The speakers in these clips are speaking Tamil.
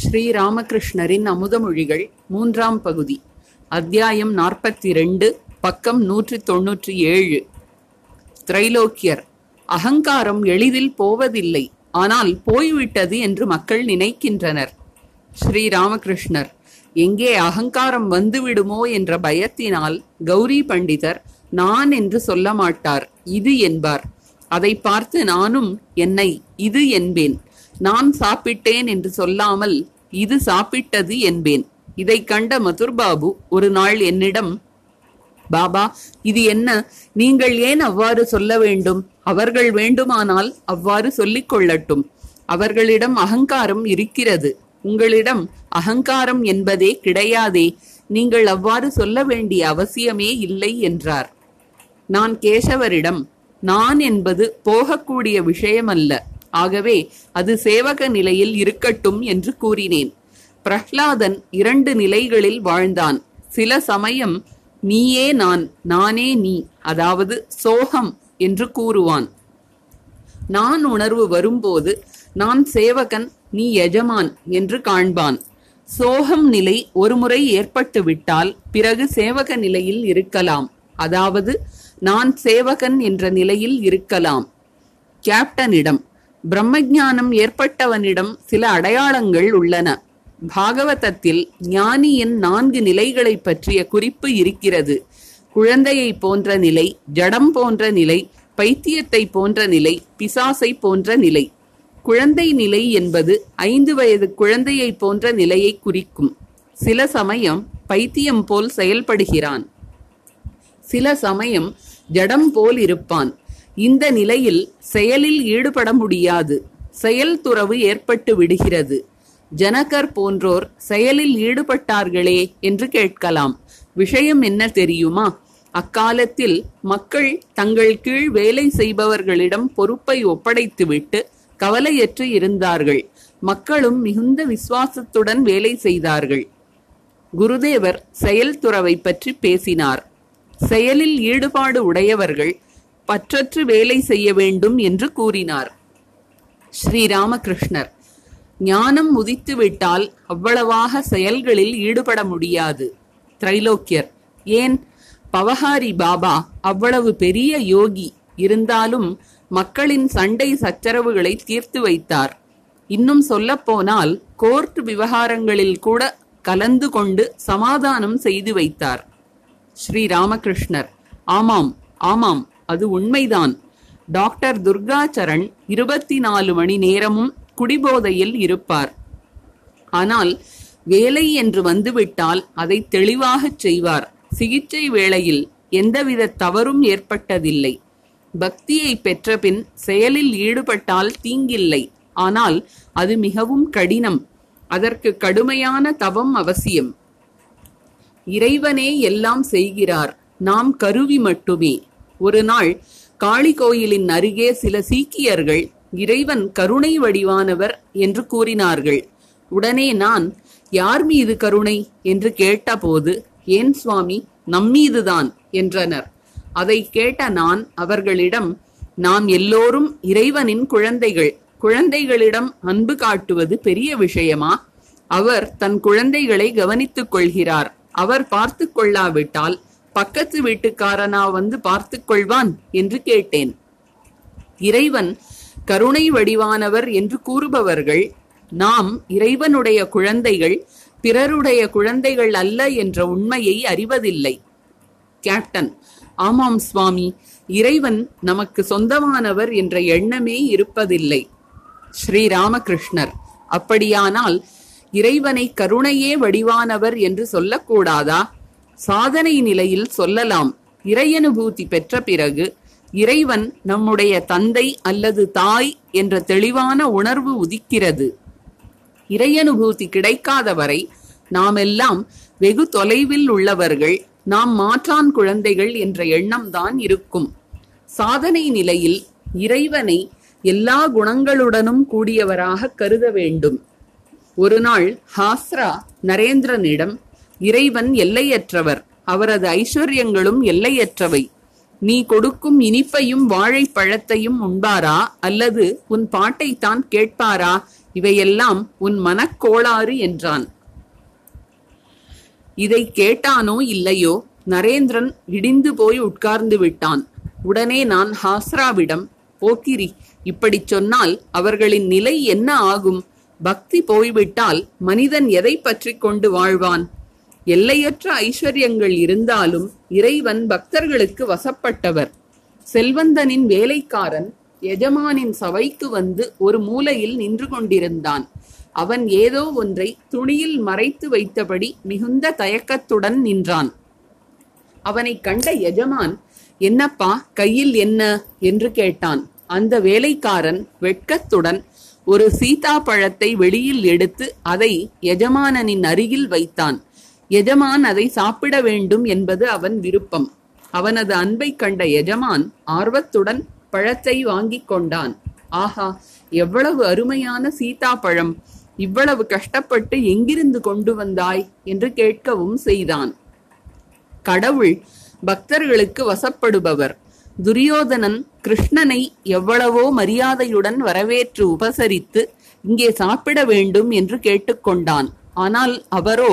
ஸ்ரீராமகிருஷ்ணரின் அமுதமொழிகள் மூன்றாம் பகுதி அத்தியாயம் நாற்பத்தி ரெண்டு பக்கம் நூற்றி தொன்னூற்றி ஏழு திரைலோக்கியர் அகங்காரம் எளிதில் போவதில்லை ஆனால் போய்விட்டது என்று மக்கள் நினைக்கின்றனர். ஸ்ரீராமகிருஷ்ணர் எங்கே அகங்காரம் வந்துவிடுமோ என்ற பயத்தினால் கௌரி பண்டிதர் நான் என்று சொல்ல மாட்டார் இது என்பார். அதை பார்த்து நானும் என்னை இது என்பேன். நான் சாப்பிட்டேன் என்று சொல்லாமல் இது சாப்பிட்டது என்பேன். இதைக் கண்ட மதுர்பாபு ஒரு நாள் என்னிடம் பாபா இது என்ன? நீங்கள் ஏன் அவ்வாறு சொல்ல வேண்டும்? அவர்கள் வேண்டுமானால் அவ்வாறு சொல்லிக் கொள்ளட்டும். அவர்களிடம் அகங்காரம் இருக்கிறது. உங்களிடம் அகங்காரம் என்பதே கிடையாதே. நீங்கள் அவ்வாறு சொல்ல வேண்டிய அவசியமே இல்லை என்றார். நான் கேசவரிடம் நான் என்பது போகக்கூடிய விஷயமல்ல. ஆகவே அது சேவக நிலையில் இருக்கட்டும் என்று கூறினேன். பிரஹ்லாதன் இரண்டு நிலைகளில் வாழ்ந்தான். சில சமயம் நீயே நான் நானே நீ அதாவது சோகம் என்று கூறுவான். நான் உணர்வு வரும்போது நான் சேவகன் நீ எஜமான் என்று காண்பான். சோகம் நிலை ஒருமுறை ஏற்பட்டு விட்டால் பிறகு சேவக நிலையில் இருக்கலாம். அதாவது நான் சேவகன் என்ற நிலையில் இருக்கலாம். கேப்டனிடம் பிரம்மஜானம் ஏற்பட்டவனிடம் சில அடையாளங்கள் உள்ளன. பாகவதத்தில் ஞானியின் நான்கு நிலைகளை பற்றிய குறிப்பு இருக்கிறது. குழந்தையை போன்ற நிலை ஜடம் போன்ற நிலை பைத்தியத்தை போன்ற நிலை பிசாசை போன்ற நிலை. குழந்தை நிலை என்பது ஐந்து வயது குழந்தையை போன்ற நிலையை குறிக்கும். சில சமயம் பைத்தியம் போல் செயல்படுகிறான். சில சமயம் ஜடம் போல் இருப்பான். இந்த நிலையில் செயலில் ஈடுபட முடியாது. செயல் துறவு ஏற்பட்டு விடுகிறது. ஜனகர் போன்றோர் செயலில் ஈடுபட்டார்களே என்று கேட்கலாம். விஷயம் என்ன தெரியுமா? அக்காலத்தில் மக்கள் தங்கள் கீழ் வேலை செய்பவர்களிடம் பொறுப்பை ஒப்படைத்துவிட்டு கவலையற்று இருந்தார்கள். மக்களும் மிகுந்த விசுவாசத்துடன் வேலை செய்தார்கள். குருதேவர் செயல் துறவை பற்றி பேசினார். செயலில் ஈடுபாடு உடையவர்கள் பற்றற்று வேலை செய்ய வேண்டும் என்று கூறினார். ஸ்ரீராமகிருஷ்ணர் ஞானம் முதித்துவிட்டால் அவ்வளவாக செயல்களில் ஈடுபட முடியாது. திரைலோக்கியர் ஏன்? பவஹாரி பாபா அவ்வளவு பெரிய யோகி இருந்தாலும் மக்களின் சண்டை சச்சரவுகளை தீர்த்து வைத்தார். இன்னும் சொல்லப்போனால் கோர்ட் விவகாரங்களில் கூட கலந்து கொண்டு சமாதானம் செய்து வைத்தார். ஸ்ரீ ராமகிருஷ்ணர் ஆமாம் ஆமாம் அது உண்மைதான். டாக்டர் துர்காச்சரண் இருபத்தி நாலு மணி நேரமும் குடிபோதையில் இருப்பார். ஆனால் வேலை என்று வந்துவிட்டால் அதை தெளிவாகச் செய்வார். சிகிச்சை வேளையில் எந்தவித தவறும் ஏற்பட்டதில்லை. பக்தியை பெற்றபின் செயலில் ஈடுபட்டால் தீங்கில்லை. ஆனால் அது மிகவும் கடினம். அதற்கு கடுமையான தவம் அவசியம். இறைவனே எல்லாம் செய்கிறார். நாம் கருவி மட்டுமே. ஒரு நாள் காளி கோயிலின் அருகே சில சீக்கியர்கள் இறைவன் கருணை வடிவானவர் என்று கூறினார்கள். உடனே நான் யார் மீது கருணை? என்று கேட்டபோது ஏன் சுவாமி நம்மீதுதான் என்றனர். அதை கேட்ட நான் அவர்களிடம் நாம் எல்லோரும் இறைவனின் குழந்தைகள். குழந்தைகளிடம் அன்பு காட்டுவது பெரிய விஷயமா? அவர் தன் குழந்தைகளை கவனித்துக் கொள்கிறார். அவர் பார்த்து கொள்ளாவிட்டால் பக்கத்து வீட்டுக்காரனா வந்து பார்த்து கொள்வான் என்று கேட்டேன். இறைவன் கருணை வடிவானவர் என்று கூறுபவர்கள் நாம் இறைவனுடைய குழந்தைகள் பிறருடைய குழந்தைகள் அல்ல என்ற உண்மையை அறிவதில்லை. கேப்டன் ஆமாம் சுவாமி இறைவன் நமக்கு சொந்தமானவர் என்ற எண்ணமே இருப்பதில்லை. ஸ்ரீராமகிருஷ்ணர் அப்படியானால் இறைவனை கருணையே வடிவானவர் என்று சொல்லக்கூடாதா? சாதனை நிலையில் சொல்லலாம். இறையனுபூதி பெற்ற பிறகு இறைவன் நம்முடைய தந்தை அல்லது தாய் என்ற தெளிவான உணர்வு உதிக்கிறது. இறையனுபூதி கிடைக்காத வரை நாமெல்லாம் வெகு தொலைவில் உள்ளவர்கள் நாம் மாற்றான் குழந்தைகள் என்ற எண்ணம்தான் இருக்கும். சாதனை நிலையில் இறைவனை எல்லா குணங்களுடனும் கூடியவராக கருத வேண்டும். ஒரு நாள் ஹாஸ்ரா நரேந்திரனிடம் இறைவன் எல்லையற்றவர். அவரது ஐஸ்வர்யங்களும் எல்லையற்றவை. நீ கொடுக்கும் இனிப்பையும் வாழைப்பழத்தையும் உண்பாரா அல்லது உன் பாட்டைத்தான் கேட்பாரா? இவையெல்லாம் உன் மனக்கோளாறு என்றான். இதை கேட்டானோ இல்லையோ? நரேந்திரன் இடிந்து போய் உட்கார்ந்து விட்டான். உடனே நான் ஹாஸ்ராவிடம் போக்கிரி இப்படிச் சொன்னால் அவர்களின் நிலை என்ன ஆகும்? பக்தி போய்விட்டால் மனிதன் எதை பற்றி கொண்டு வாழ்வான்? எல்லையற்ற ஐஸ்வர்யங்கள் இருந்தாலும் இறைவன் பக்தர்களுக்கு வசப்பட்டவர். செல்வந்தனின் வேலைக்காரன் எஜமானின் சபைக்கு வந்து ஒரு மூலையில் நின்று கொண்டிருந்தான். அவன் ஏதோ ஒன்றை துணியில் மறைத்து வைத்தபடி மிகுந்த தயக்கத்துடன் நின்றான். அவனை கண்ட எஜமான் என்னப்பா கையில் என்ன? என்று கேட்டான். அந்த வேலைக்காரன் வெட்கத்துடன் ஒரு சீதா பழத்தை வெளியில் எடுத்து அதை எஜமானனின் அருகில் வைத்தான். எஜமான் அதை சாப்பிட வேண்டும் என்பது அவன் விருப்பம். அவனது அன்பை கண்ட எஜமான் ஆர்வத்துடன் பழத்தை வாங்கிக் கொண்டான். ஆஹா எவ்வளவு அருமையான சீதா பழம் இவ்வளவு கஷ்டப்பட்டு எங்கிருந்து கொண்டு வந்தாய்? என்று கேட்கவும் செய்தான். கடவுள் பக்தர்களுக்கு வசப்படுபவர். துரியோதனன் கிருஷ்ணனை எவ்வளவோ மரியாதையுடன் வரவேற்று உபசரித்து இங்கே சாப்பிட வேண்டும் என்று கேட்டுக்கொண்டான் ஆனால் அவரோ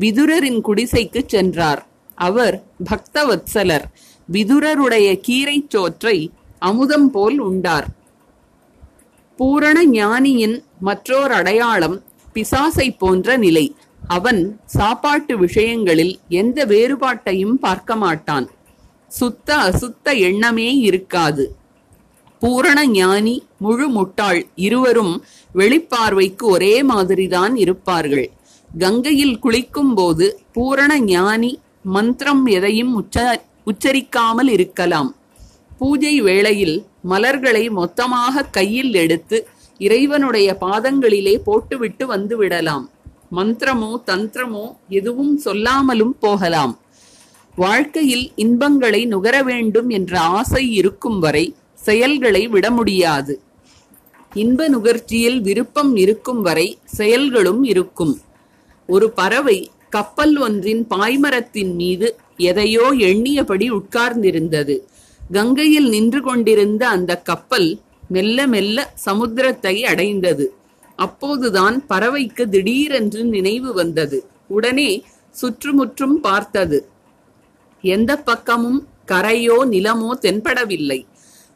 விதுரரின் குடிசைக்கு சென்றார். அவர் பக்தவத்சலர். விதுரருடைய கீரைச் சோற்றை அமுதம் போல் உண்டார். பூரண ஞானியின் மற்றோர் அடையாளம் பிசாசை போன்ற நிலை. அவன் சாப்பாட்டு விஷயங்களில் எந்த வேறுபாட்டையும் பார்க்க மாட்டான். சுத்த அசுத்த எண்ணமே இருக்காது. பூரண ஞானி முழு முட்டாள் இருவரும் வெளிப்பார்வைக்கு ஒரே மாதிரிதான் இருப்பார்கள். கங்கையில் குளிக்கும் போது பூரண ஞானி மந்திரம் எதையும் உச்ச உச்சரிக்காமல் இருக்கலாம். பூஜை வேளையில் மலர்களை மொத்தமாக கையில் எடுத்து இறைவனுடைய பாதங்களிலே போட்டுவிட்டு வந்து விடலாம். மந்திரமோ தந்திரமோ எதுவும் சொல்லாமலும் போகலாம். வாழ்க்கையில் இன்பங்களை நுகர வேண்டும் என்ற ஆசை இருக்கும் வரை செயல்களை விட முடியாது. இன்ப நுகர்ச்சியில் விருப்பம் இருக்கும் வரை செயல்களும் இருக்கும். ஒரு பறவை கப்பல் ஒன்றின் பாய்மரத்தின் மீது எதையோ எண்ணியபடி உட்கார்ந்திருந்தது. கங்கையில் நின்று கொண்டிருந்த அந்த கப்பல் மெல்ல மெல்ல சமுத்திரத்தை அடைந்தது. அப்போதுதான் பறவைக்கு திடீரென்று நினைவு வந்தது. உடனே சுற்றுமுற்றும் பார்த்தது. எந்த பக்கமும் கரையோ நிலமோ தென்படவில்லை.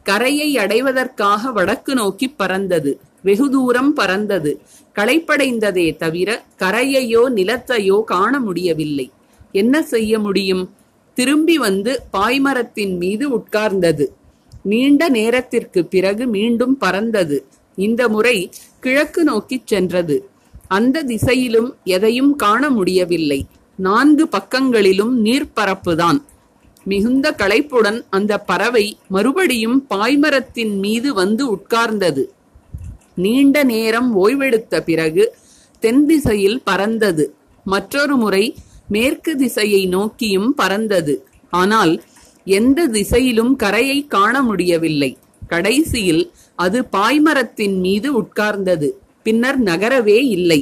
கரையை அடைவதற்காக வடக்கு நோக்கி பறந்தது. வெகு தூரம் பறந்தது. களைப்படைந்ததே தவிர கரையையோ நிலத்தையோ காண முடியவில்லை. என்ன செய்ய முடியும்? திரும்பி வந்து பாய்மரத்தின் மீது உட்கார்ந்தது. நீண்ட நேரத்திற்கு பிறகு மீண்டும் பறந்தது. இந்த முறை கிழக்கு நோக்கிச் சென்றது. அந்த திசையிலும் எதையும் காண முடியவில்லை. நான்கு பக்கங்களிலும் நீர்ப்பரப்புதான் மிகுந்த களைப்புடன் அந்த பறவை மறுபடியும் பாய்மரத்தின் மீது வந்து உட்கார்ந்தது. நீண்ட நேரம் ஓய்வெடுத்த பிறகு தென் திசையில் பறந்தது. மற்றொரு முறை மேற்கு திசையை நோக்கியும் பறந்தது. ஆனால் எந்த திசையிலும் கரையை காண முடியவில்லை. கடைசியில் அது பாய்மரத்தின் மீது உட்கார்ந்தது. பின்னர் நகரவே இல்லை.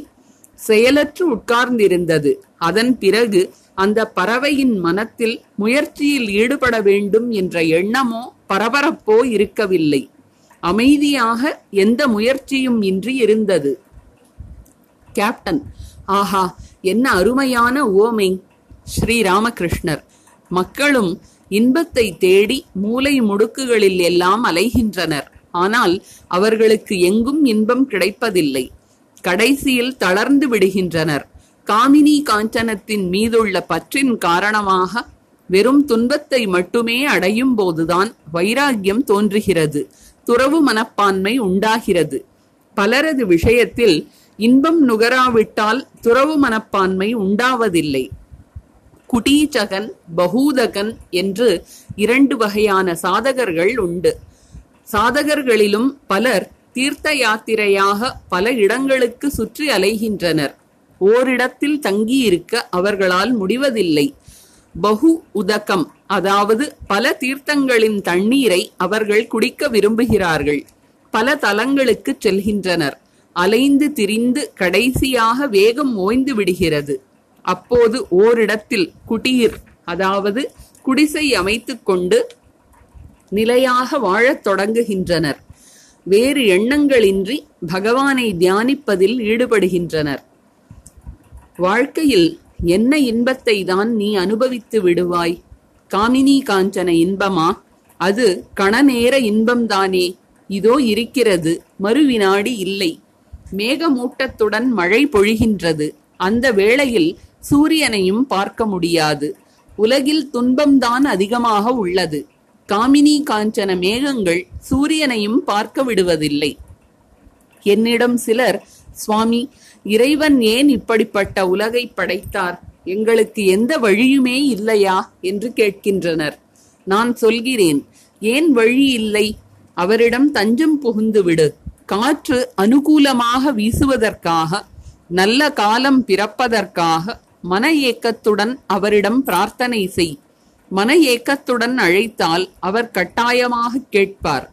செயலற்று உட்கார்ந்திருந்தது. அதன் பிறகு அந்த பறவையின் மனத்தில் முயற்சியில் ஈடுபட வேண்டும் என்ற எண்ணமோ பரபரப்போ இருக்கவில்லை. அமைதியாக எந்த முயற்சியும் இன்றி இருந்தது. கேப்டன் ஆஹா என்ன அருமையான ஓமை ஸ்ரீ ராமகிருஷ்ணர் மக்களும் இன்பத்தை தேடி மூலை முடுக்குகளில் எல்லாம் அலைகின்றனர். ஆனால் அவர்களுக்கு எங்கும் இன்பம் கிடைப்பதில்லை. கடைசியில் தளர்ந்து விடுகின்றனர். காமினி காஞ்சனத்தின் மீதுள்ள பற்றின் காரணமாக வெறும் துன்பத்தை மட்டுமே அடையும் போதுதான் வைராக்கியம் தோன்றுகிறது. துறவு மனப்பான்மை உண்டாகிறது. பலரது விஷயத்தில் இன்பம் நுகராவிட்டால் துறவு மனப்பான்மை உண்டாவதில்லை. குடீச்சகன் பகூதகன் என்று இரண்டு வகையான சாதகர்கள் உண்டு. சாதகர்களிலும் பலர் தீர்த்த யாத்திரையாக பல இடங்களுக்கு சுற்றி அலைகின்றனர். ஓரிடத்தில் தங்கியிருக்க அவர்களால் முடிவதில்லை. பகு உதகம் அதாவது பல தீர்த்தங்களின் தண்ணீரை அவர்கள் குடிக்க விரும்புகிறார்கள். பல தலங்களுக்கு செல்கின்றனர். அலைந்து திரிந்து கடைசியாக வேகம் ஓய்ந்து விடுகிறது. அப்போது ஓரிடத்தில் குடியிர் அதாவது குடிசை அமைத்துக் கொண்டு நிலையாக வாழத் தொடங்குகின்றனர். வேறு எண்ணங்களின்றி பகவானை தியானிப்பதில் ஈடுபடுகின்றனர். வாழ்க்கையில் என்ன இன்பத்தை தான் நீ அனுபவித்து விடுவாய்? காமினி காஞ்சன இன்பமா? அது கணநேர இன்பம்தானே. இதோ இருக்கிறது மறுவினாடி இல்லை. மேகமூட்டத்துடன் மழை பொழிகின்றது. அந்த வேளையில் சூரியனையும் பார்க்க முடியாது. உலகில் துன்பம்தான் அதிகமாக உள்ளது. காமினி காஞ்சன மேகங்கள் சூரியனையும் பார்க்க விடுவதில்லை. என்னிடம் சிலர் சுவாமி இறைவன் ஏன் இப்படிப்பட்ட உலகை படைத்தார்? எங்களுக்கு எந்த வழியுமே இல்லையா என்று கேட்கின்றனர். நான் சொல்கிறேன் ஏன் வழி இல்லை? அவரிடம் தஞ்சம் புகுந்து விடு. காற்று அனுகூலமாக வீசுவதற்காக நல்ல காலம் பிறப்பதற்காக மன ஏக்கத்துடன் அவரிடம் பிரார்த்தனை செய். மன ஏக்கத்துடன் அழைத்தால் அவர் கட்டாயமாக கேட்பார்.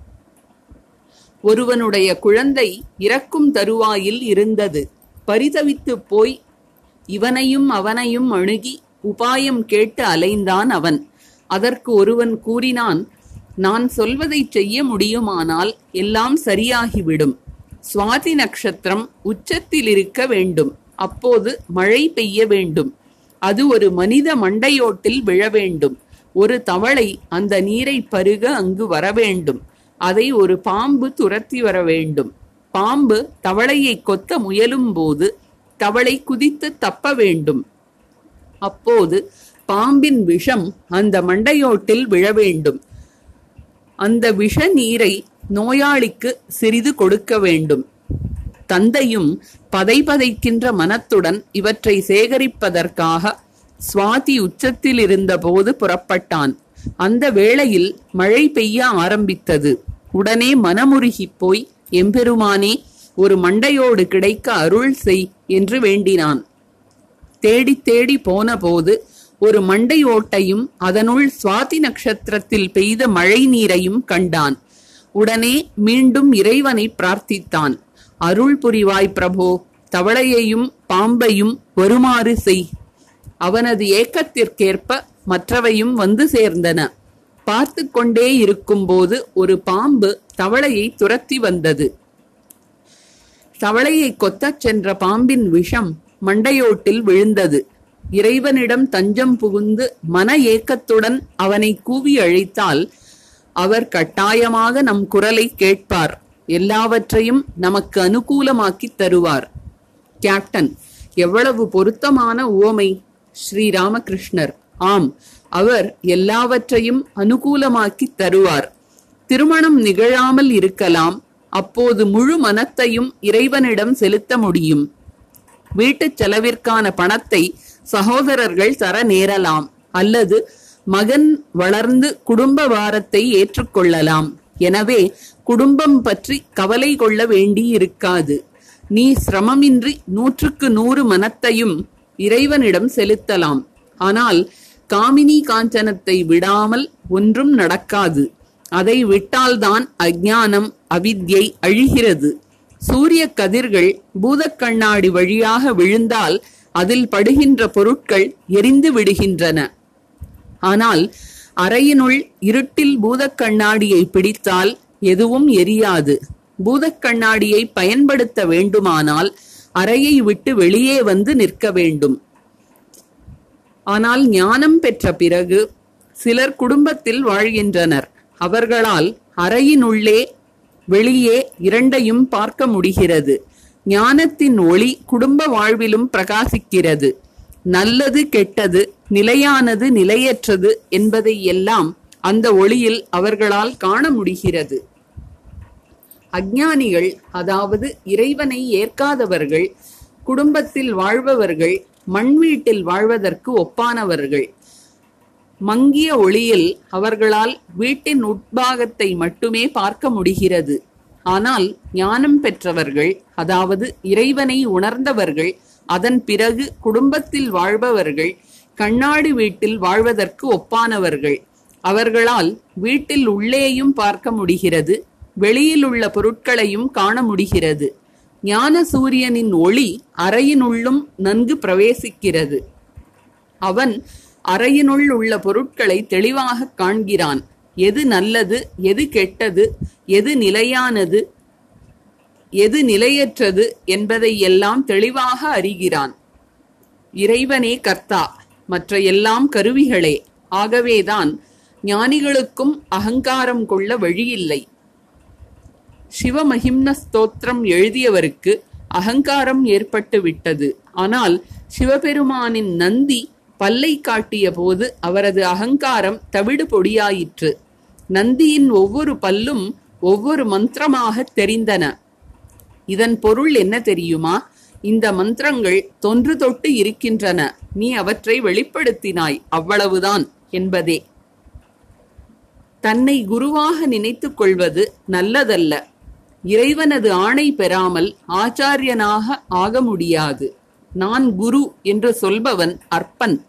ஒருவனுடைய குழந்தை இறக்கும் தருவாயில் இருந்தது. பரிதவித்து போய் இவனையும் அவனையும் அணுகி உபாயம் கேட்டு அலைந்தான் அவன். அதற்கு ஒருவன் கூறினான் நான் சொல்வதை செய்ய முடியுமானால் எல்லாம் சரியாகிவிடும். சுவாதி நட்சத்திரம் உச்சத்தில் இருக்க வேண்டும். அப்போது மழை பெய்ய வேண்டும். அது ஒரு மனித மண்டையோட்டில் விழ வேண்டும். ஒரு தவளை அந்த நீரை பருக அங்கு வர வேண்டும். அதை ஒரு பாம்பு துரத்தி வர வேண்டும். பாம்பு தவளையை கொத்த முயலும் போது தவளை குதித்து தப்ப வேண்டும். அப்போது பாம்பின் விஷம் அந்த மண்டையோட்டில் விழ வேண்டும். அந்த விஷ நீரை நோயாளிக்கு சிறிது கொடுக்க வேண்டும். தந்தையும் பதை பதைக்கின்ற மனத்துடன் இவற்றை சேகரிப்பதற்காக சுவாதி உச்சத்தில் இருந்தபோது புறப்பட்டான். அந்த வேளையில் மழை பெய்ய ஆரம்பித்தது. உடனே மனமுருகி போய் எம்பெருமானே ஒரு மண்டையோடு கிடைக்க அருள் செய் என்று வேண்டினான். தேடி தேடி போனபோது ஒரு மண்டை ஓட்டையும் அதனுள் சுவாதி நட்சத்திரத்தில் பெய்த மழை நீரையும் கண்டான். உடனே மீண்டும் இறைவனை பிரார்த்தித்தான். அருள் புரிவாய் பிரபோ தவளையையும் பாம்பையும் வருமாறு செய். அவனது ஏக்கத்திற்கேற்ப மற்றவையும் வந்து சேர்ந்தன. பார்த்து கொண்டே இருக்கும்போது ஒரு பாம்பு தவளையை துரத்தி வந்தது. தவளையை கொத்தச் சென்ற பாம்பின் விஷம் மண்டையோட்டில் விழுந்தது. இறைவனிடம் தஞ்சம் புகுந்து மன ஏக்கத்துடன் அவனை கூவி அழைத்தால் அவர் கட்டாயமாக நம் குரலை கேட்பார். எல்லாவற்றையும் நமக்கு அனுகூலமாக்கி தருவார். கேப்டன் எவ்வளவு பொருத்தமான உவமை. ஸ்ரீராமகிருஷ்ணர் ஆம் அவர் எல்லாவற்றையும் அனுகூலமாக்கி தருவார். திருமணம் நிகழாமல் இருக்கலாம். அப்போது முழு மனத்தையும் இறைவனிடம் செலுத்த முடியும். வீட்டுச் செலவிற்கான பணத்தை சகோதரர்கள் தர நேரலாம் அல்லது மகன் வளர்ந்து குடும்ப வாரத்தை ஏற்றுக்கொள்ளலாம். எனவே குடும்பம் பற்றி கவலை கொள்ள வேண்டியிருக்காது. நீ சிரமமின்றி நூற்றுக்கு நூறு மனத்தையும் இறைவனிடம் செலுத்தலாம். ஆனால் காமினி காஞ்சனத்தை விடாமல் ஒன்றும் நடக்காது. அதை விட்டால்தான் அஜானம் அவித்யை அழிகிறது. சூரிய கதிர்கள் பூதக்கண்ணாடி வழியாக விழுந்தால் அதில் படுகின்ற பொருட்கள் எரிந்து விடுகின்றன. ஆனால் அறையினுள் இருட்டில் பூதக்கண்ணாடியை பிடித்தால் எதுவும் எரியாது. பூதக்கண்ணாடியை பயன்படுத்த வேண்டுமானால் அறையை விட்டு வெளியே வந்து நிற்க வேண்டும். ஆனால் ஞானம் பெற்ற பிறகு சிலர் குடும்பத்தில் வாழ்கின்றனர். அவர்களால் அறையினுள்ளே வெளியே இரண்டையும் பார்க்க முடிகிறது. ஞானத்தின் ஒளி குடும்ப வாழ்விலும் பிரகாசிக்கிறது. நல்லது கெட்டது நிலையானது நிலையற்றது என்பதை எல்லாம் அந்த ஒளியில் அவர்களால் காண முடிகிறது. அஜ்ஞானிகள் அதாவது இறைவனை ஏற்காதவர்கள் குடும்பத்தில் வாழ்பவர்கள் மண் வீட்டில் வாழ்வதற்கு ஒப்பானவர்கள். மங்கிய ஒளியில் அவர்களால் வீட்டின் உட்பாகத்தை மட்டுமே பார்க்க முடிகிறது. ஆனால் ஞானம் பெற்றவர்கள் அதாவது இறைவனை உணர்ந்தவர்கள் அதன் பிறகு குடும்பத்தில் வாழ்பவர்கள் கண்ணாடி வீட்டில் வாழ்வதற்கு ஒப்பானவர்கள். அவர்களால் வீட்டில் உள்ளேயும் பார்க்க முடிகிறது வெளியில் உள்ள பொருட்களையும் காண முடிகிறது. ஞான சூரியனின் ஒளி அறையினுள்ளும் நன்கு பிரவேசிக்கிறது. அவன் அறையினுள் உள்ள பொருட்களை தெளிவாக காண்கிறான். எது நல்லது எது கெட்டது எது நிலையானது எது நிலையற்றது என்பதை எல்லாம் தெளிவாக அறிகிறான். இறைவனே கர்த்தா மற்ற எல்லாம் கருவிகளே. ஆகவேதான் ஞானிகளுக்கும் அகங்காரம் கொள்ள வழியில்லை. சிவமகிம்ன ஸ்தோத்திரம் எழுதியவருக்கு அகங்காரம் ஏற்பட்டு விட்டது ஆனால் சிவபெருமானின் நந்தி பல்லை காட்டிய போது அவரது அகங்காரம் தவிடு பொடியாயிற்று. நந்தியின் ஒவ்வொரு பல்லும் ஒவ்வொரு மந்திரமாக தெரிந்தன. இதன் பொருள் என்ன தெரியுமா? இந்த மந்திரங்கள் தொன்று தொட்டு இருக்கின்றன. நீ அவற்றை வெளிப்படுத்தினாய் அவ்வளவுதான் என்பதே. தன்னை குருவாக நினைத்துக் கொள்வது நல்லதல்ல. இறைவனது ஆணை பெறாமல் ஆச்சாரியனாக ஆக முடியாது. நான் குரு என்று சொல்பவன் அற்பன்.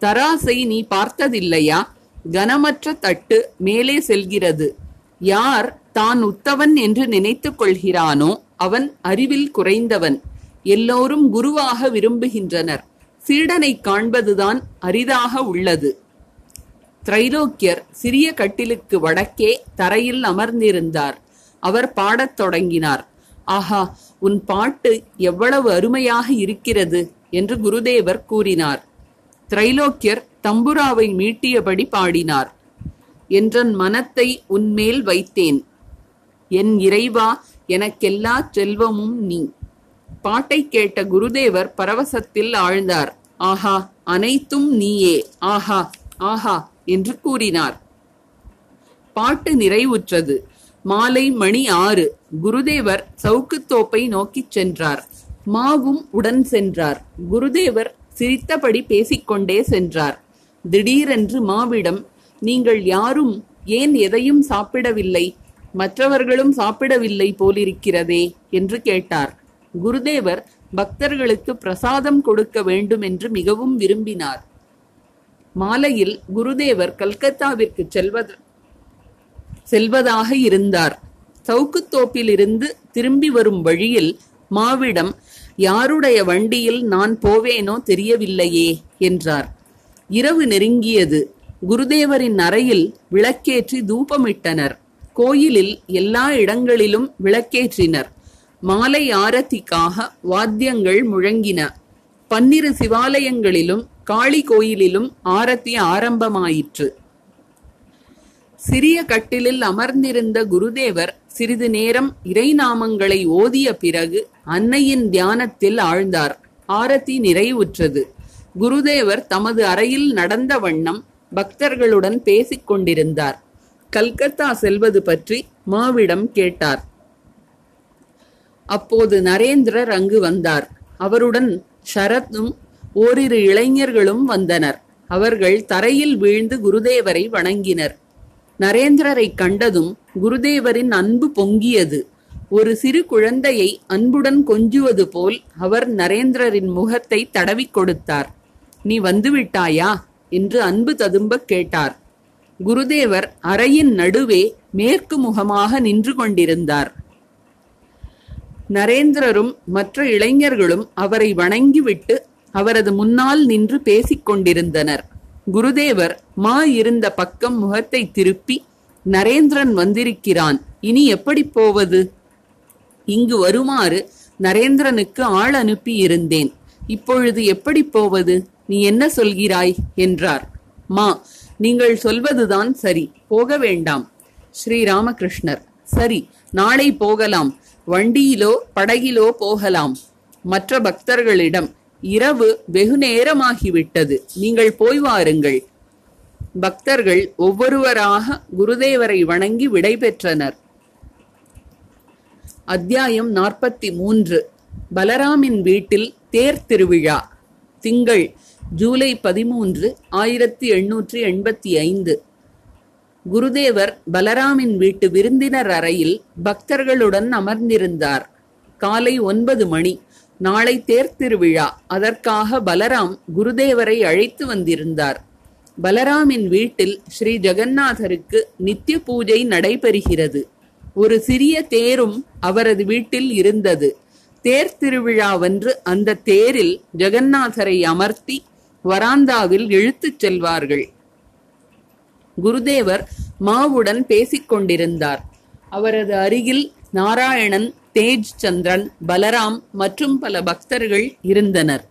தராசை நீ பார்த்ததில்லையா? கனமற்ற தட்டு மேலே செல்கிறது. யார் தான் உத்தவன் என்று நினைத்துக் கொள்கிறானோ அவன் அறிவில் குறைந்தவன். எல்லோரும் குருவாக விரும்புகின்றனர். சீடனை காண்பதுதான் அரிதாக உள்ளது. திரைலோக்கியர் சிறிய கட்டிலுக்கு வடக்கே தரையில் அமர்ந்திருந்தார். அவர் பாடத் தொடங்கினார். ஆஹா உன் பாட்டு எவ்வளவு அருமையாக இருக்கிறது என்று குருதேவர் கூறினார். திரைலோக்கியர் தம்புராவை மீட்டியபடி பாடினார். என்றன் மனத்தை உன்மேல் வைத்தேன். என் இறைவா எனக்கெல்லா செல்வமும் நீ. பாட்டை கேட்ட குருதேவர் பரவசத்தில் ஆழ்ந்தார். ஆஹா அனைத்தும் நீயே. ஆஹா ஆஹா என்று கூறினார். பாட்டு நிறைவுற்றது. மாலை மணி ஆறு. குருதேவர் சவுக்குத்தோப்பை நோக்கிச் சென்றார். மாவும் உடன் சென்றார். குருதேவர் சிரித்தபடி பேசிக்கொண்டே சென்றார். திடீரென்று மாவிடம் நீங்கள் யாரும் ஏன் எதையும் சாப்பிடவில்லை? மற்றவர்களும் சாப்பிடவில்லை போலிருக்கிறதே என்று கேட்டார். குருதேவர் பக்தர்களுக்கு பிரசாதம் கொடுக்க வேண்டும் என்று மிகவும் விரும்பினார். மாலையில் குருதேவர் கல்கத்தாவிற்கு செல்வத செல்வதாக இருந்தார். சவுக்குத்தோப்பிலிருந்து திரும்பி வரும் வழியில் மாவிடம் யாருடைய வண்டியில் நான் போவேனோ தெரியவில்லையே என்றார். இரவு நெருங்கியது. குருதேவரின் அறையில் விளக்கேற்றி தூபமிட்டனர். கோயிலில் எல்லா இடங்களிலும் விளக்கேற்றினர். மாலை ஆரத்திக்காக வாத்தியங்கள் முழங்கின. பன்னிரு சிவாலயங்களிலும் காளி கோயிலிலும் ஆரத்தி ஆரம்பமாயிற்று. சிறிய கட்டிலில் அமர்ந்திருந்த குருதேவர் சிறிது நேரம் இறைநாமங்களை ஓதிய பிறகு அன்னையின் தியானத்தில் ஆழ்ந்தார். ஆரத்தி நிறைவுற்றது. குருதேவர் தமது அறையில் நடந்த வண்ணம் பக்தர்களுடன் பேசிக் கொண்டிருந்தார். கல்கத்தா செல்வது பற்றி மாவிடம் கேட்டார். அப்போது நரேந்திரர் அங்கு வந்தார். அவருடன் ஷரத்தும் ஓரிரு இளைஞர்களும் வந்தனர். அவர்கள் தரையில் வீழ்ந்து குருதேவரை வணங்கினர். நரேந்திரரை கண்டதும் குருதேவரின் அன்பு பொங்கியது. ஒரு சிறு குழந்தையை அன்புடன் கொஞ்சுவது போல் அவர் நரேந்திரரின் முகத்தை தடவிக் கொடுத்தார். நீ வந்துவிட்டாயா? என்று அன்பு ததும்ப கேட்டார். குருதேவர் அறையின் நடுவே மேற்கு முகமாக நின்று கொண்டிருந்தார். நரேந்திரரும் மற்ற இளைஞர்களும் அவரை வணங்கிவிட்டு அவரது முன்னால் நின்று பேசிக் கொண்டிருந்தனர். குருதேவர் மா இருந்த பக்கம் முகத்தை திருப்பி நரேந்திரன் வந்திருக்கிறான். இனி எப்படி போவது? இங்கு வருமாறு நரேந்திரனுக்கு ஆள் அனுப்பி இருந்தேன் இப்பொழுது எப்படி போவது? நீ என்ன சொல்கிறாய்? என்றார். மா நீங்கள் சொல்வதுதான் சரி. போக வேண்டாம். ஸ்ரீ ராமகிருஷ்ணர் சரி நாளை போகலாம். வண்டியிலோ படகிலோ போகலாம். மற்ற பக்தர்களிடம் இரவு வெகு நேரமாகிவிட்டது நீங்கள் போய் வாருங்கள். பக்தர்கள் ஒவ்வொருவராக குருதேவரை வணங்கி விடை பெற்றனர். அத்தியாயம் நாற்பத்தி மூன்று பலராமின் வீட்டில் தேர் திருவிழா. திங்கள் ஜூலை பதிமூன்று ஆயிரத்தி எண்ணூற்றி எண்பத்தி ஐந்து. குருதேவர் பலராமின் வீட்டு விருந்தினர் அறையில் பக்தர்களுடன் அமர்ந்திருந்தார். காலை ஒன்பது மணி. நாளை தேர்த்திருவிழா அதற்காக பலராம் குருதேவரை அழைத்து வந்திருந்தார். பலராமின் வீட்டில் ஸ்ரீ ஜெகநாதருக்கு நித்திய பூஜை நடைபெறுகிறது. ஒரு சிறிய தேரும் அவரது வீட்டில் இருந்தது. தேர் திருவிழாவன்று அந்த தேரில் ஜெகநாதரை அமர்த்தி வராந்தாவில் இழுத்துச் செல்வார்கள். குருதேவர் மாவுடன் பேசிக் கொண்டிருந்தார் அவரது அருகில் நாராயணன் தேஜ் சந்திரன் பலராம் மற்றும் பல பக்தர்கள் இருந்தனர்.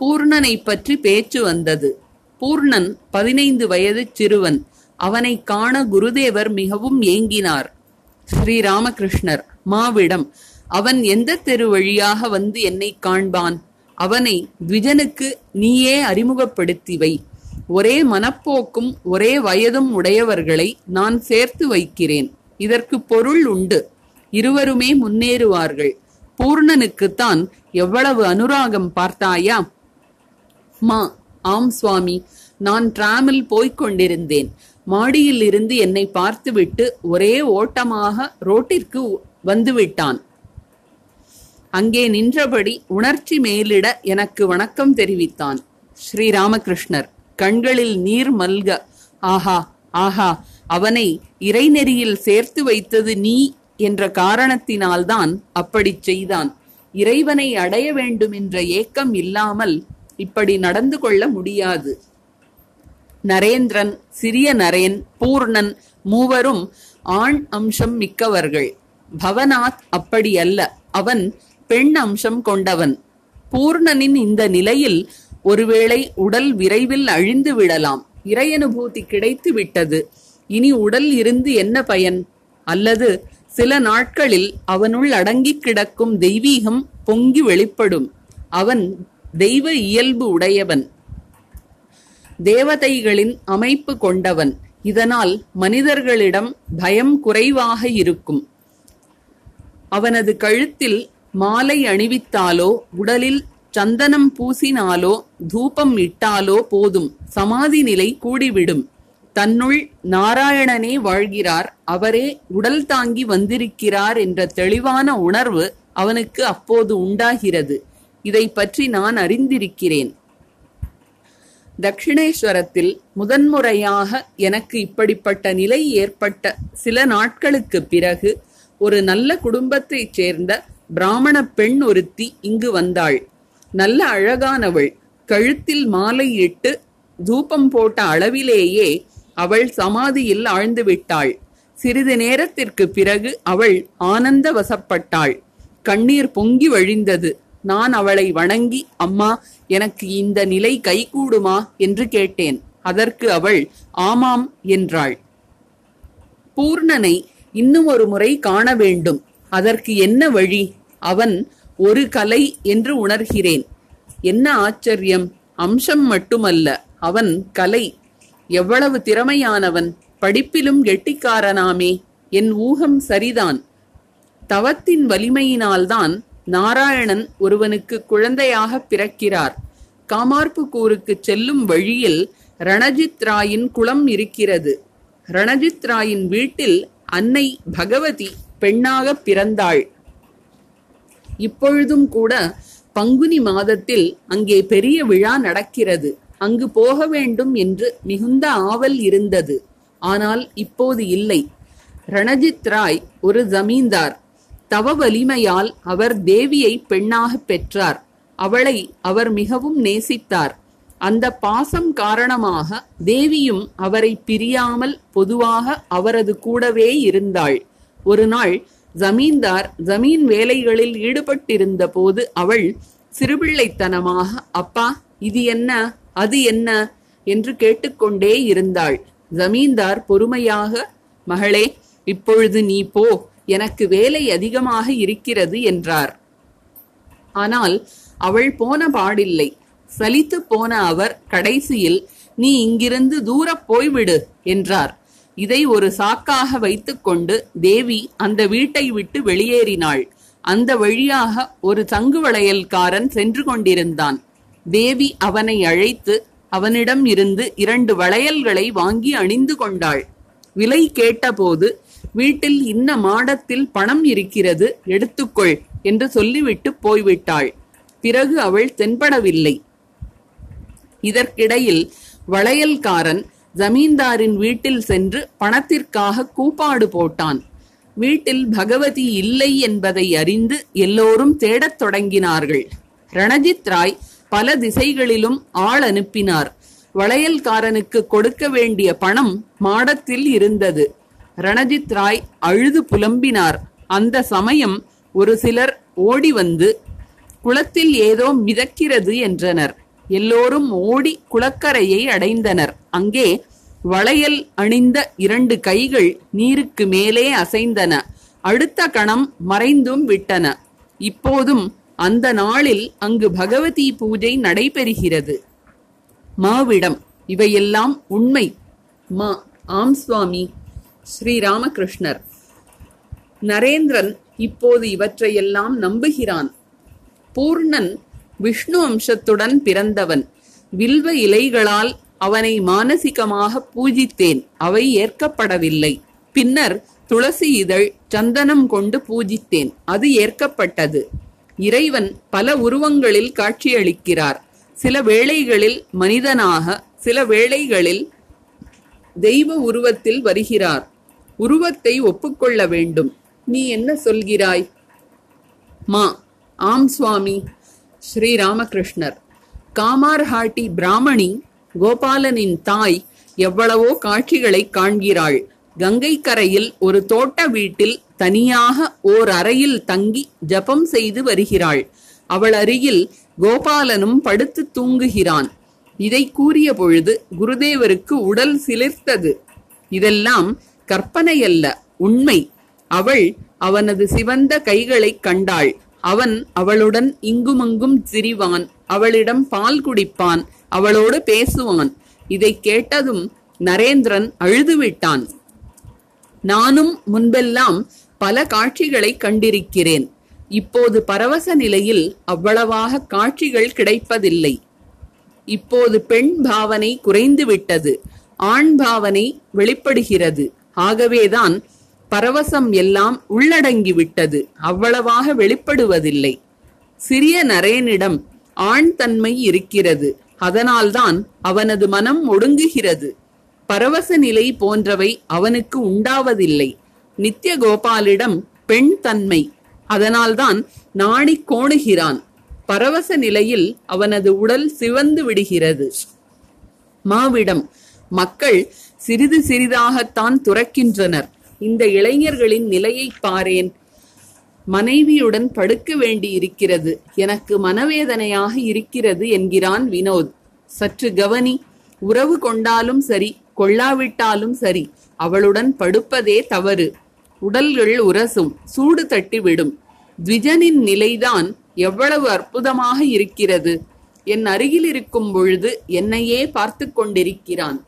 பூர்ணனை பற்றி பேச்சு வந்தது. பூர்ணன் பதினைந்து வயது சிறுவன். அவனை காண குருதேவர் மிகவும் ஏங்கினார். ஸ்ரீராமகிருஷ்ணர் மாவிடம் அவன் எந்த தெரு வழியாக வந்து என்னை காண்பான்? அவனை த்விஜனுக்கு நீயே அறிமுகப்படுத்தி வை. ஒரே மனப்போக்கும் ஒரே வயதும் உடையவர்களை நான் சேர்த்து வைக்கிறேன். இதற்கு பொருள் உண்டு. இருவருமே முன்னேறுவார்கள். பூர்ணனுக்குத்தான் எவ்வளவு அனுராகம் பார்த்தாயா? மா ஆம் சுவாமி நான் டிராமில் போய்க் கொண்டிருந்தேன். மாடியில் இருந்து என்னை பார்த்துவிட்டு ஒரே ஓட்டமாக ரோட்டிற்கு வந்துவிட்டான். அங்கே நின்றபடி உணர்ச்சி மேலிட எனக்கு வணக்கம் தெரிவித்தான். ஸ்ரீராமகிருஷ்ணர் கண்களில் நீர் மல்க. ஆஹா ஆஹா அவனை இறைநெறியில் சேர்த்து வைத்தது நீ என்ற காரணத்தினால்தான் அப்படிச் செய்தான். இறைவனை அடைய வேண்டும் என்ற ஏக்கம் இல்லாமல் இப்படி நடந்து கொள்ள முடியாது. நரேந்திரன் சிறிய நரேன் பூர்ணன் மூவரும் ஆண் அம்சம் மிக்கவர்கள். பவனாத் அப்படி அல்ல அவன் பெண் அம்சம் கொண்டவன். பூர்ணனின் இந்த நிலையில் ஒருவேளை உடல் விரைவில் அழிந்து விடலாம். இறையனுபூதி கிடைத்து விட்டது. இனி உடல் இருந்து என்ன பயன்? அல்லது சில நாட்களில் அவனுள் அடங்கிக் கிடக்கும் தெய்வீகம் பொங்கி வெளிப்படும். அவன் தெய்வ இயல்பு உடையவன். தேவதைகளின் அமைப்பு கொண்டவன். இதனால் மனிதர்களிடம் பயம் குறைவாக இருக்கும். அவனது கழுத்தில் மாலை அணிவித்தாலோ உடலில் சந்தனம் பூசினாலோ தூபம் இட்டாலோ போதும். சமாதி நிலை கூடிவிடும். தன்னுள் நாராயணனே வாழ்கிறார். அவரே உடல் தாங்கி வந்திருக்கிறார் என்ற தெளிவான உணர்வு அவனுக்கு அப்போது உண்டாகிறது. இதை பற்றி நான் அறிந்திருக்கிறேன். தட்சிணேஸ்வரத்தில் முதன்முறையாக எனக்கு இப்படிப்பட்ட நிலை ஏற்பட்ட சில நாட்களுக்கு பிறகு ஒரு நல்ல குடும்பத்தைச் சேர்ந்த பிராமண பெண் ஒருத்தி இங்கு வந்தாள். நல்ல அழகானவள். கழுத்தில் மாலை இட்டு தூபம் போட்ட அளவிலேயே அவள் சமாதியில் ஆழ்ந்து விட்டாள் சிறிது நேரத்திற்கு பிறகு அவள் ஆனந்த வசப்பட்டாள் கண்ணீர் பொங்கி வழிந்தது. நான் அவளை வணங்கி அம்மா எனக்கு இந்த நிலை கைகூடுமா? என்று கேட்டேன். அதற்கு அவள் ஆமாம் என்றாள். பூர்ணனை இன்னும் ஒரு முறை காண வேண்டும். அதற்கு என்ன வழி? அவன் ஒரு கலை என்று உணர்கிறேன். என்ன ஆச்சரியம்? அம்சம் மட்டுமல்ல. அவன் கலை எவ்வளவு திறமையானவன் படிப்பிலும் கெட்டிக்காரனாமே என் ஊகம் சரிதான். தவத்தின் வலிமையினால்தான் நாராயணன் ஒருவனுக்கு குழந்தையாக பிறக்கிறார். காமார்புக்கூருக்கு செல்லும் வழியில் ரணஜித் ராயின் குளம் இருக்கிறது. ரணஜித் ராயின் வீட்டில் அன்னை பகவதி பெண்ணாக பிறந்தாள். இப்பொழுதும் கூட பங்குனி மாதத்தில் அங்கே பெரிய விழா நடக்கிறது. அங்கு போக வேண்டும் என்று மிகுந்த ஆவல் இருந்தது. ஆனால் இப்போது இல்லை. ரணஜித் ராய் ஒரு ஜமீன்தார். தவ வலிமையால் அவர் தேவியை பெண்ணாக பெற்றார். அவளை அவர் மிகவும் நேசித்தார். அந்த பாசம் காரணமாக தேவியும் அவரை பிரியாமல் பொதுவாக அவரது கூடவே இருந்தாள். ஒரு நாள் ஜமீன்தார் ஜமீன் வேலைகளில் ஈடுபட்டிருந்த போது அவள் சிறுபிள்ளைத்தனமாக அப்பா இது என்ன? அது என்ன? என்று கேட்டுக்கொண்டே இருந்தாள். ஜமீன்தார் பொறுமையாக. மகளே இப்பொழுது நீ போ. எனக்கு வேலை அதிகமாக இருக்கிறது என்றார். ஆனால் அவள் போன பாடில்லை. சலித்து போன அவர் கடைசியில் நீ இங்கிருந்து தூரப் போய்விடு என்றார். இதை ஒரு சாக்காக வைத்துக்கொண்டு தேவி அந்த வீட்டை விட்டு வெளியேறினாள். அந்த வழியாக ஒரு தங்கு வளையல்காரன் சென்று கொண்டிருந்தான். தேவி அவனை அழைத்து அவனிடம் இருந்து இரண்டு வளையல்களை வாங்கி அணிந்து கொண்டாள். விலை கேட்டபோது வீட்டில் இன்ன மாடத்தில் பணம் இருக்கிறது எடுத்துக்கொள் என்று சொல்லிவிட்டு போய்விட்டாள். பிறகு அவள் தென்படவில்லை. இதற்கிடையில் வளையல்காரன் ஜமீன்தாரின் வீட்டில் சென்று பணத்திற்காக கூப்பாடு போட்டான். வீட்டில் பகவதி இல்லை என்பதை அறிந்து எல்லோரும் தேடத் தொடங்கினார்கள். ரணஜித் ராய் பல திசைகளிலும் ஆள் அனுப்பினார். வளையல்காரனுக்கு கொடுக்க வேண்டிய பணம் மாடத்தில் இருந்தது. ரணஜித் ராய் அழுது புலம்பினார். அந்த சமயம் ஒரு சிலர் ஓடி வந்து குளத்தில் ஏதோ மிதக்கிறது என்றனர். எல்லோரும் ஓடி குளக்கரையை அடைந்தனர். அங்கே வளையல் அணிந்த இரண்டு கைகள் நீருக்கு மேலே அசைந்தன. அடுத்த கணம் மறைந்தும் விட்டன. இப்போதும் அந்த நாளில் அங்கு பகவதி பூஜை நடைபெறுகிறது. மாவிடம் இவையெல்லாம் உண்மை. மா ஆம் சுவாமி ஸ்ரீராமகிருஷ்ணர். நரேந்திரன் இப்போது இவற்றையெல்லாம் நம்புகிறான். பூர்ணன் விஷ்ணு அம்சத்துடன் பிறந்தவன். வில்வ இலைகளால் அவனை மானசிகமாக பூஜித்தேன். அவை ஏற்கப்படவில்லை. பின்னர் துளசி இதழ் சந்தனம் கொண்டு பூஜித்தேன். அது ஏற்கப்பட்டது. இறைவன் பல உருவங்களில் காட்சியளிக்கிறார். சில வேளைகளில் மனிதனாக சில வேளைகளில் தெய்வ உருவத்தில் வருகிறார். உருவத்தை ஒப்புக்கொள்ள வேண்டும். நீ என்ன சொல்கிறாய்? மா ஆம் சுவாமி ஸ்ரீராமகிருஷ்ணர். காமார்ஹாட்டி பிராமணி கோபாலனின் தாய் எவ்வளவோ காட்சிகளை காண்கிறாள். கங்கை கரையில் ஒரு தோட்ட வீட்டில் தனியாக ஓர் அறையில் தங்கி ஜபம் செய்து வருகிறாள். அவள் அருகில் கோபாலனும் படுத்து தூங்குகிறான். இதை கூறிய பொழுது குருதேவருக்கு உடல் சிலிர்த்தது. இதெல்லாம் கற்பனையல்ல உண்மை. அவள் அவனது சிவந்த கைகளைக் கண்டாள். அவன் அவளுடன் இங்குமங்கும் சிரிவான் அவளிடம் பால் குடிப்பான். அவளோடு பேசுவான். இதை கேட்டதும் நரேந்திரன் அழுதுவிட்டான். நானும் முன்பெல்லாம் பல காட்சிகளை கண்டிருக்கிறேன். இப்போது பரவச நிலையில் அவ்வளவாக காட்சிகள் கிடைப்பதில்லை. இப்போது பெண் பாவனை குறைந்து விட்டது ஆண் பாவனை வெளிப்படுகிறது. ஆகவேதான் பரவசம் எல்லாம் உள்ளடங்கி விட்டது அவ்வளவாக வெளிப்படுவதில்லை. சிறிய நரேனிடம் ஆண் தன்மை இருக்கிறது. அதனால்தான் அவனது மனம் ஒடுங்குகிறது. பரவச நிலை போன்றவை அவனுக்கு உண்டாவதில்லை. நித்ய கோபாலிடம் பெண் தன்மை. அதனால்தான் நாடி கோணுகிறான். பரவச நிலையில் அவனது உடல் சிவந்து விடுகிறது. மாவிடம் மக்கள் சிறிது சிறிதாகத்தான் துறக்கின்றனர். இந்த இளைஞர்களின் நிலையை பாரேன். மனைவியுடன் படுக்க வேண்டி இருக்கிறது எனக்கு மனவேதனையாக இருக்கிறது என்கிறான் வினோத். சற்று கவனி. உறவு கொண்டாலும் சரி கொள்ளாவிட்டாலும் சரி அவளுடன் படுப்பதே தவறு. உடல்கள் உரசும் சூடு தட்டிவிடும். த்விஜனின் நிலைதான் எவ்வளவு அற்புதமாக இருக்கிறது. என் அருகில் இருக்கும் பொழுது என்னையே பார்த்து கொண்டிருக்கிறான்.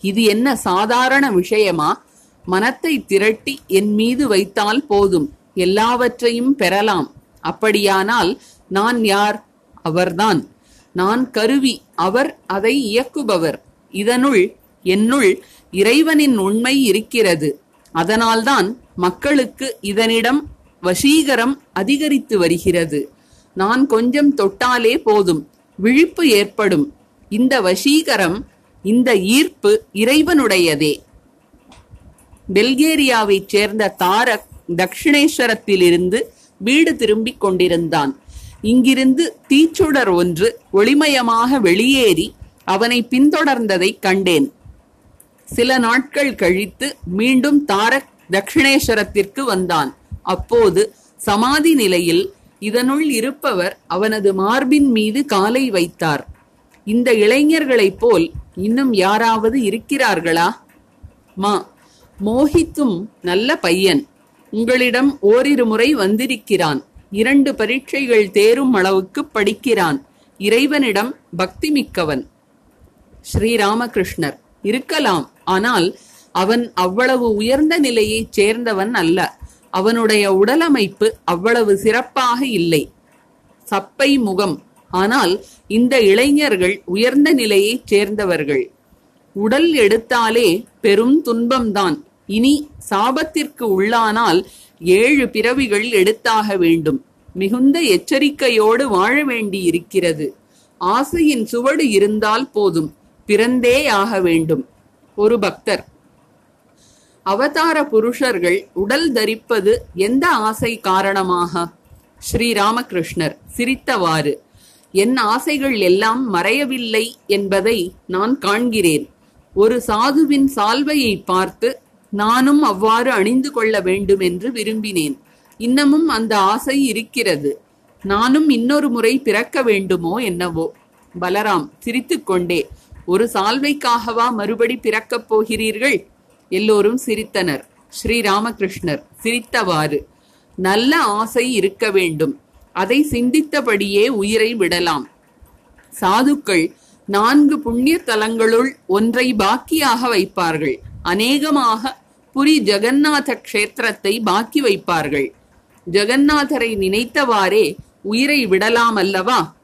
இது என்ன சாதாரண விஷயமா? மனத்தை திரட்டி என் மீது வைத்தால் போதும். எல்லாவற்றையும் பெறலாம். அப்படியானால் நான் யார்? அவர்தான். நான் கருவி. அவர் அதை இயக்குபவர். இதனுள் என்னுள் இறைவனின் உண்மை இருக்கிறது. அதனால்தான் மக்களுக்கு இதனிடம் வசீகரம் அதிகரித்து வருகிறது. நான் கொஞ்சம் தொட்டாலே போதும் விழிப்பு ஏற்படும். இந்த வசீகரம் இந்த ஈர்ப்பு இறைவனுடையதே. பெல்கேரியாவைச் சேர்ந்த தாரக் தக்ஷிணேஸ்வரத்திலிருந்து வீடு திரும்பிக் கொண்டிருந்தான். இங்கிருந்து தீச்சுடர் ஒன்று ஒளிமயமாக வெளியேறி அவனை பின்தொடர்ந்ததைக் கண்டேன். சில நாட்கள் கழித்து மீண்டும் தாரக் தட்சிணேஸ்வரத்திற்கு வந்தான். அப்போது சமாதி நிலையில் இதனுள் இருப்பவர் அவனது மார்பின் மீது காலை வைத்தார். இந்த இளைஞர்களைப் போல் இன்னும் யாராவது இருக்கிறார்களா? மா மோஹித்தும் நல்ல பையன். உங்களிடம் ஓரிரு முறை வந்திருக்கிறான். இரண்டு பரீட்சைகள் தேரும் அளவுக்கு படிக்கிறான். இறைவனிடம் பக்தி மிக்கவன் ஸ்ரீராமகிருஷ்ணர் இருக்கலாம். ஆனால் அவன் அவ்வளவு உயர்ந்த நிலையைச் சேர்ந்தவன் அல்ல. அவனுடைய உடலமைப்பு அவ்வளவு சிறப்பாக இல்லை. சப்பை முகம். ஆனால் இந்த இளைஞர்கள் உயர்ந்த நிலையைச் சேர்ந்தவர்கள். உடல் எடுத்தாலே பெரும் துன்பம்தான். இனி சாபத்திற்கு உள்ளானால் ஏழு பிறவிகள் எடுத்தாக வேண்டும். மிகுந்த எச்சரிக்கையோடு வாழ வேண்டியிருக்கிறது. ஆசையின் சுவடு இருந்தால் போதும். பிறந்தே ஆக வேண்டும். ஒரு பக்தர். அவதார புருஷர்கள் உடல் தரிப்பது எந்த ஆசை காரணமாக? ஸ்ரீராமகிருஷ்ணர் சிரித்தவாறு என் ஆசைகள் எல்லாம் மறையவில்லை என்பதை நான் காண்கிறேன். ஒரு சாதுவின் சால்வையை பார்த்து நானும் அவ்வாறு அணிந்து கொள்ள வேண்டும் என்று விரும்பினேன். இன்னமும் அந்த ஆசை இருக்கிறது. நானும் இன்னொரு முறை பிறக்க வேண்டுமோ என்னவோ? பலராம் சிரித்துக்கொண்டே ஒரு சால்வைக்காகவா மறுபடி பிறக்கப் போகிறீர்கள்? எல்லோரும் சிரித்தனர். ஸ்ரீராமகிருஷ்ணர் சிரித்தவாறு நல்ல ஆசை இருக்க வேண்டும். அதை சிந்தித்தபடியே உயிரை விடலாம். சாதுக்கள் நான்கு புண்ணிய தலங்களுள் ஒன்றை பாக்கியாக வைப்பார்கள். அநேகமாக புரி ஜெகநாத க்ஷேத்திரத்தை பாக்கி வைப்பார்கள். ஜெகநாதரை நினைத்தவாறே உயிரை விடலாம் அல்லவா?